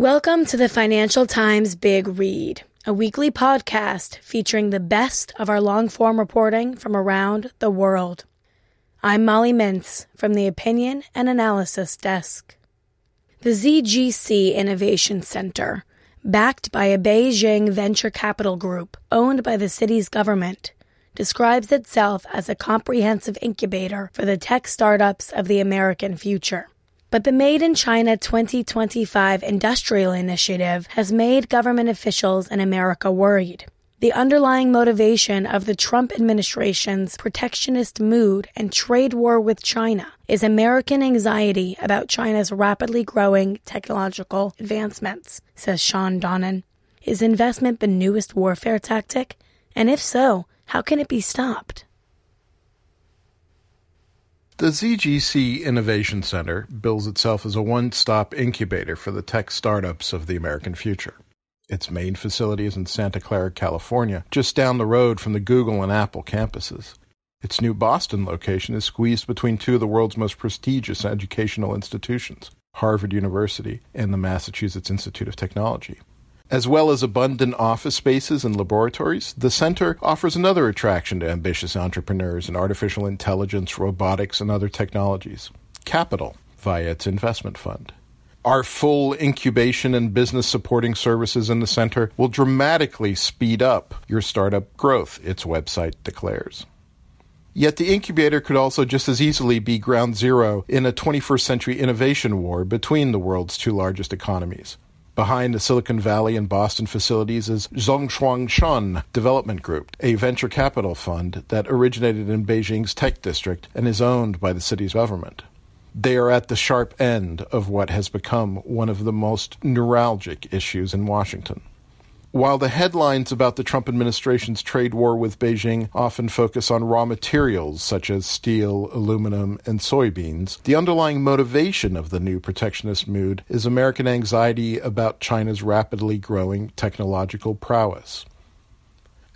Welcome to the Financial Times Big Read a weekly podcast featuring the best of our long form reporting from around the world. I'm Molly Mintz from the Opinion and Analysis Desk. The ZGC Innovation Center, backed by a Beijing venture capital group owned by the city's government, describes itself as a comprehensive incubator for the tech startups of the American future. But the Made in China 2025 industrial initiative has made government officials in America worried. The underlying motivation of the Trump administration's protectionist mood and trade war with China is American anxiety about China's rapidly growing technological advancements, says Shawn Donnan. Is investment the newest warfare tactic? And if so, how can it be stopped? The ZGC Innovation Center bills itself as a one stop incubator for the tech startups of the American future. Its main facility is in Santa Clara, California, just down the road from the Google and Apple campuses. Its new Boston location is squeezed between two of the world's most prestigious educational institutions, Harvard University and the Massachusetts Institute of Technology. As well as abundant office spaces and laboratories, the center offers another attraction to ambitious entrepreneurs in artificial intelligence, robotics, and other technologies capital via its investment fund. Our full incubation and business supporting services in the center will dramatically speed up your startup growth, its website declares. Yet the incubator could also just as easily be ground zero in a 21st century innovation war between the world's two largest economies. Behind the Silicon Valley and Boston facilities is Zhongguancun Development Group, a venture capital fund that originated in Beijing's tech district and is owned by the city's government. They are at the sharp end of what has become one of the most neuralgic issues in Washington. While the headlines about the Trump administration's trade war with Beijing often focus on raw materials such as steel, aluminum, and soybeans, the underlying motivation of the new protectionist mood is American anxiety about China's rapidly growing technological prowess.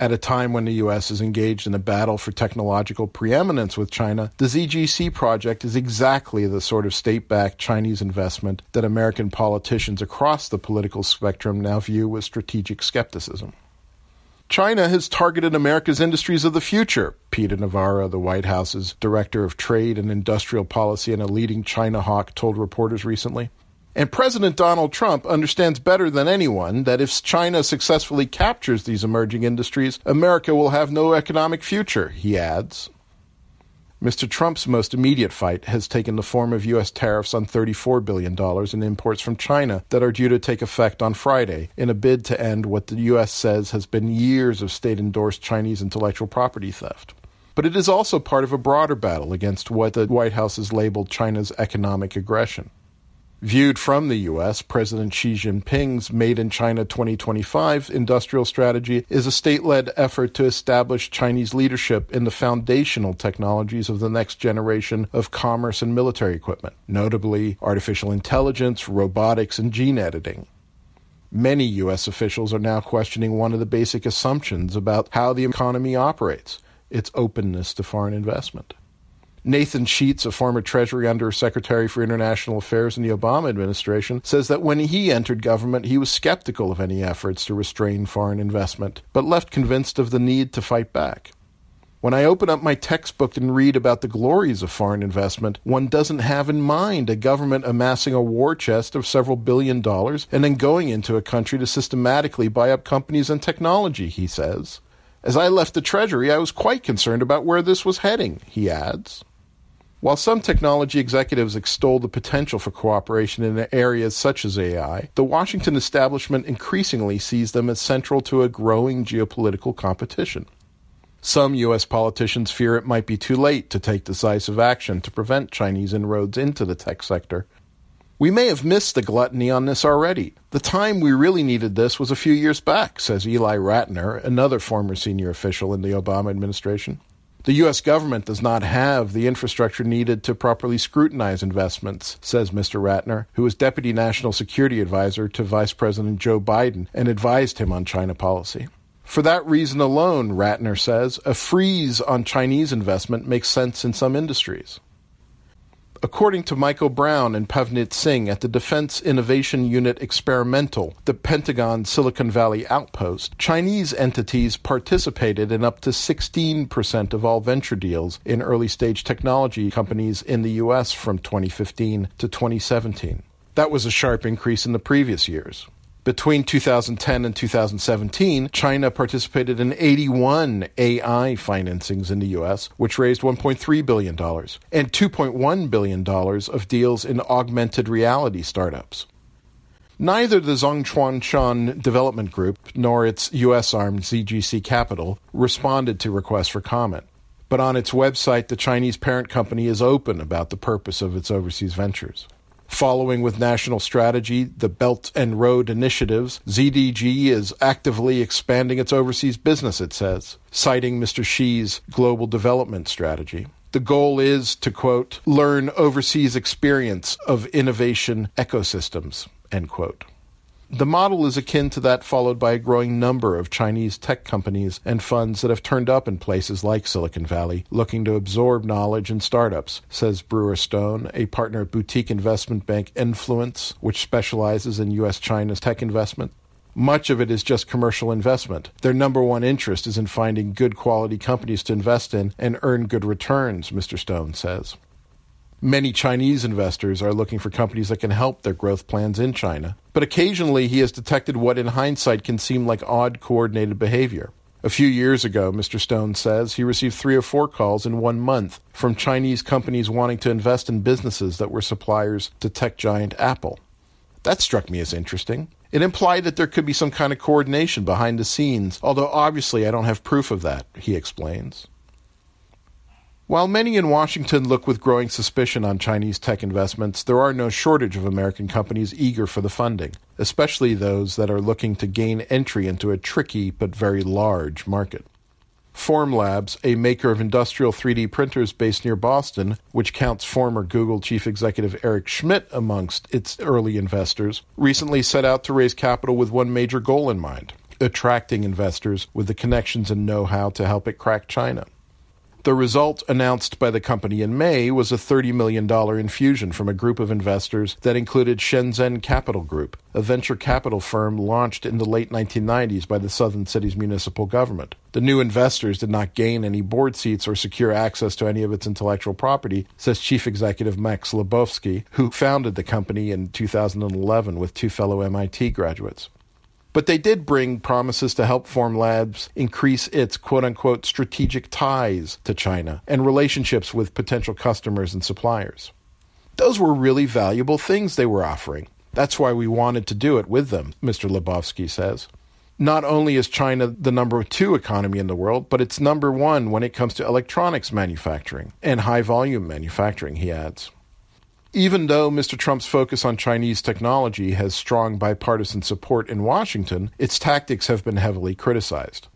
At a time when the U.S. is engaged in a battle for technological preeminence with China, the ZGC project is exactly the sort of state backed Chinese investment that American politicians across the political spectrum now view with strategic skepticism. China has targeted America's industries of the future, Peter Navarro, the White House's director of trade and industrial policy and a leading China hawk, told reporters recently. And President Donald Trump understands better than anyone that if China successfully captures these emerging industries, America will have no economic future, he adds. Mr. Trump's most immediate fight has taken the form of U.S. tariffs on $34 billion in imports from China that are due to take effect on Friday in a bid to end what the U.S. says has been years of state endorsed Chinese intellectual property theft. But it is also part of a broader battle against what the White House has labeled China's economic aggression. Viewed from the U.S., President Xi Jinping's Made in China 2025 industrial strategy is a state led effort to establish Chinese leadership in the foundational technologies of the next generation of commerce and military equipment, notably artificial intelligence, robotics, and gene editing. Many U.S. officials are now questioning one of the basic assumptions about how the economy operates its openness to foreign investment. Nathan Sheets, a former Treasury Undersecretary for International Affairs in the Obama administration, says that when he entered government, he was skeptical of any efforts to restrain foreign investment, but left convinced of the need to fight back. When I open up my textbook and read about the glories of foreign investment, one doesn't have in mind a government amassing a war chest of several billion dollars and then going into a country to systematically buy up companies and technology, he says. As I left the Treasury, I was quite concerned about where this was heading, he adds. While some technology executives extol the potential for cooperation in areas such as AI, the Washington establishment increasingly sees them as central to a growing geopolitical competition. Some U.S. politicians fear it might be too late to take decisive action to prevent Chinese inroads into the tech sector. We may have missed the gluttony on this already. The time we really needed this was a few years back, says Ely Ratner, another former senior official in the Obama administration. The U.S. government does not have the infrastructure needed to properly scrutinize investments, says Mr. Ratner, who was Deputy National Security Advisor to Vice President Joe Biden and advised him on China policy. For that reason alone, Ratner says, a freeze on Chinese investment makes sense in some industries. According to Michael Brown and Pavneet Singh at the Defense Innovation Unit Experimental, the Pentagon Silicon Valley outpost, Chinese entities participated in up to 16% of all venture deals in early stage technology companies in the U.S. from 2015 to 2017. That was a sharp increase in the previous years. Between 2010 and 2017, China participated in 81 AI financings in the U.S., which raised $1.3 billion, and $2.1 billion of deals in augmented reality startups. Neither the Zhongguancun Development Group nor its U.S. arm ZGC Capital responded to requests for comment. But on its website, the Chinese parent company is open about the purpose of its overseas ventures. Following with national strategy, the Belt and Road initiatives, ZDG is actively expanding its overseas business, it says, citing Mr. Xi's global development strategy. The goal is to, quote, learn overseas experience of innovation ecosystems, end quote. The model is akin to that followed by a growing number of Chinese tech companies and funds that have turned up in places like Silicon Valley, looking to absorb knowledge and startups, says Brewer Stone, a partner at boutique investment bank Influence, which specializes in U.S. China's tech investment. Much of it is just commercial investment. Their number one interest is in finding good quality companies to invest in and earn good returns, Mr. Stone says. Many Chinese investors are looking for companies that can help their growth plans in China, but occasionally he has detected what in hindsight can seem like odd coordinated behavior. A few years ago, Mr. Stone says, he received three or four calls in one month from Chinese companies wanting to invest in businesses that were suppliers to tech giant Apple. That struck me as interesting. It implied that there could be some kind of coordination behind the scenes, although obviously I don't have proof of that, he explains. While many in Washington look with growing suspicion on Chinese tech investments, there are no shortage of American companies eager for the funding, especially those that are looking to gain entry into a tricky but very large market. Formlabs, a maker of industrial 3D printers based near Boston, which counts former Google chief executive Eric Schmidt amongst its early investors, recently set out to raise capital with one major goal in mind attracting investors with the connections and know how to help it crack China. The result announced by the company in May was a $30 million infusion from a group of investors that included Shenzhen Capital Group, a venture capital firm launched in the late 1990s by the Southern city's municipal government. The new investors did not gain any board seats or secure access to any of its intellectual property, says Chief Executive Max Lobovsky, who founded the company in 2011 with two fellow MIT graduates. But they did bring promises to help Formlabs increase its quote unquote strategic ties to China and relationships with potential customers and suppliers. Those were really valuable things they were offering. That's why we wanted to do it with them, Mr. Lobovsky says. Not only is China the number two economy in the world, but it's number one when it comes to electronics manufacturing and high volume manufacturing, he adds. Even though Mr. Trump's focus on Chinese technology has strong bipartisan support in Washington, its tactics have been heavily criticized.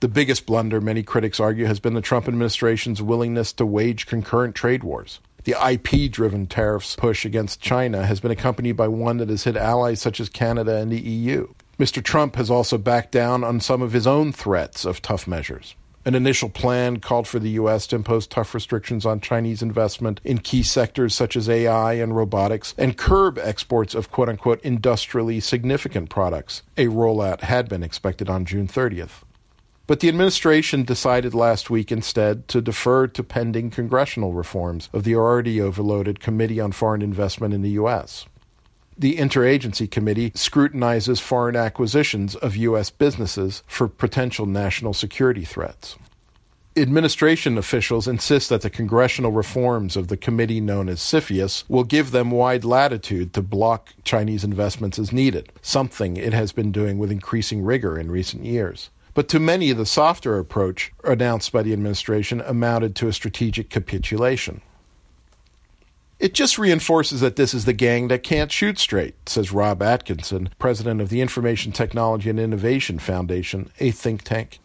The biggest blunder, many critics argue, has been the Trump administration's willingness to wage concurrent trade wars. The IP driven tariffs push against China has been accompanied by one that has hit allies such as Canada and the EU. Mr. Trump has also backed down on some of his own threats of tough measures. An initial plan called for the U.S. to impose tough restrictions on Chinese investment in key sectors such as AI and robotics and curb exports of quote unquote industrially significant products. A rollout had been expected on June 30th. But the administration decided last week instead to defer to pending congressional reforms of the already overloaded Committee on Foreign Investment in the U.S the Interagency Committee scrutinizes foreign acquisitions of U.S. businesses for potential national security threats. Administration officials insist that the congressional reforms of the committee known as CFIUS will give them wide latitude to block Chinese investments as needed, something it has been doing with increasing rigor in recent years. But to many, the softer approach announced by the administration amounted to a strategic capitulation. It just reinforces that this is the gang that can't shoot straight, says Rob Atkinson, president of the Information Technology and Innovation Foundation, a think tank.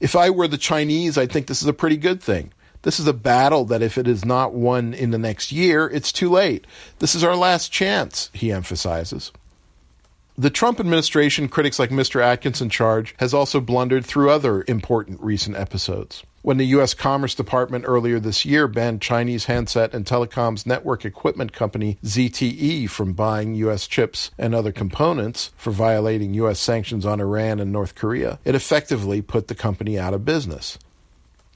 If I were the Chinese, I'd think this is a pretty good thing. This is a battle that if it is not won in the next year, it's too late. This is our last chance, he emphasizes. The Trump administration, critics like Mr. Atkinson charge, has also blundered through other important recent episodes. When the U.S. Commerce Department earlier this year banned Chinese handset and telecoms network equipment company ZTE from buying U.S. chips and other components for violating U.S. sanctions on Iran and North Korea, it effectively put the company out of business.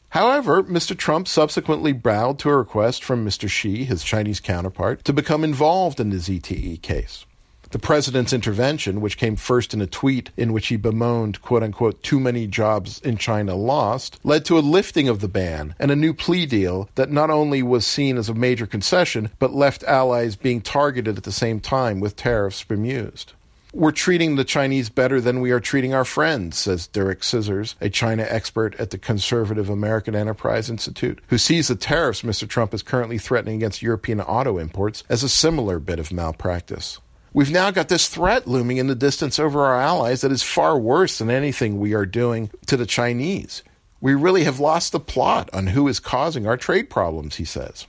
However, Mr. Trump subsequently bowed to a request from Mr. Xi, his Chinese counterpart, to become involved in the ZTE case. The president's intervention, which came first in a tweet in which he bemoaned, quote unquote, too many jobs in China lost, led to a lifting of the ban and a new plea deal that not only was seen as a major concession, but left allies being targeted at the same time with tariffs bemused. We're treating the Chinese better than we are treating our friends, says Derek Scissors, a China expert at the conservative American Enterprise Institute, who sees the tariffs Mr. Trump is currently threatening against European auto imports as a similar bit of malpractice. We've now got this threat looming in the distance over our allies that is far worse than anything we are doing to the Chinese. We really have lost the plot on who is causing our trade problems, he says.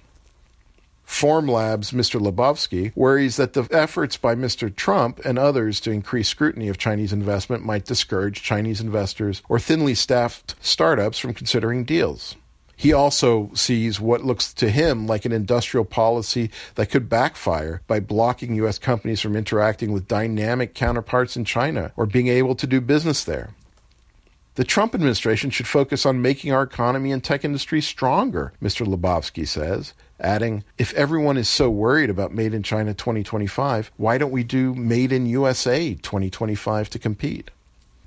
Formlabs' Mr. Lobovsky worries that the efforts by Mr. Trump and others to increase scrutiny of Chinese investment might discourage Chinese investors or thinly staffed startups from considering deals. He also sees what looks to him like an industrial policy that could backfire by blocking U.S. companies from interacting with dynamic counterparts in China or being able to do business there. The Trump administration should focus on making our economy and tech industry stronger, Mr. Lobovsky says, adding, If everyone is so worried about Made in China 2025, why don't we do Made in USA 2025 to compete?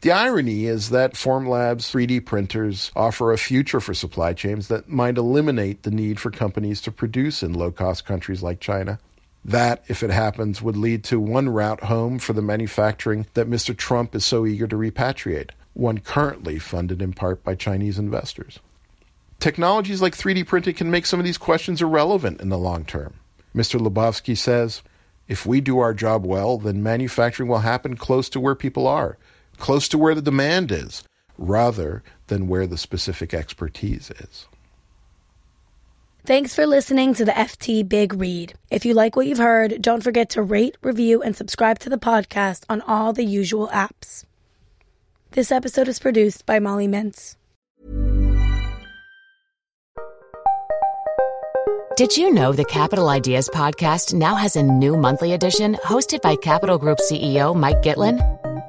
The irony is that Formlabs 3D printers offer a future for supply chains that might eliminate the need for companies to produce in low cost countries like China. That, if it happens, would lead to one route home for the manufacturing that Mr. Trump is so eager to repatriate, one currently funded in part by Chinese investors. Technologies like 3D printing can make some of these questions irrelevant in the long term. Mr. Lobovsky says, if we do our job well, then manufacturing will happen close to where people are, close to where the demand is, rather than where the specific expertise is. Thanks for listening to the FT Big Read. If you like what you've heard, don't forget to rate, review, and subscribe to the podcast on all the usual apps. This episode is produced by Molly Mintz. Did you know the Capital Ideas podcast now has a new monthly edition hosted by Capital Group CEO Mike Gitlin?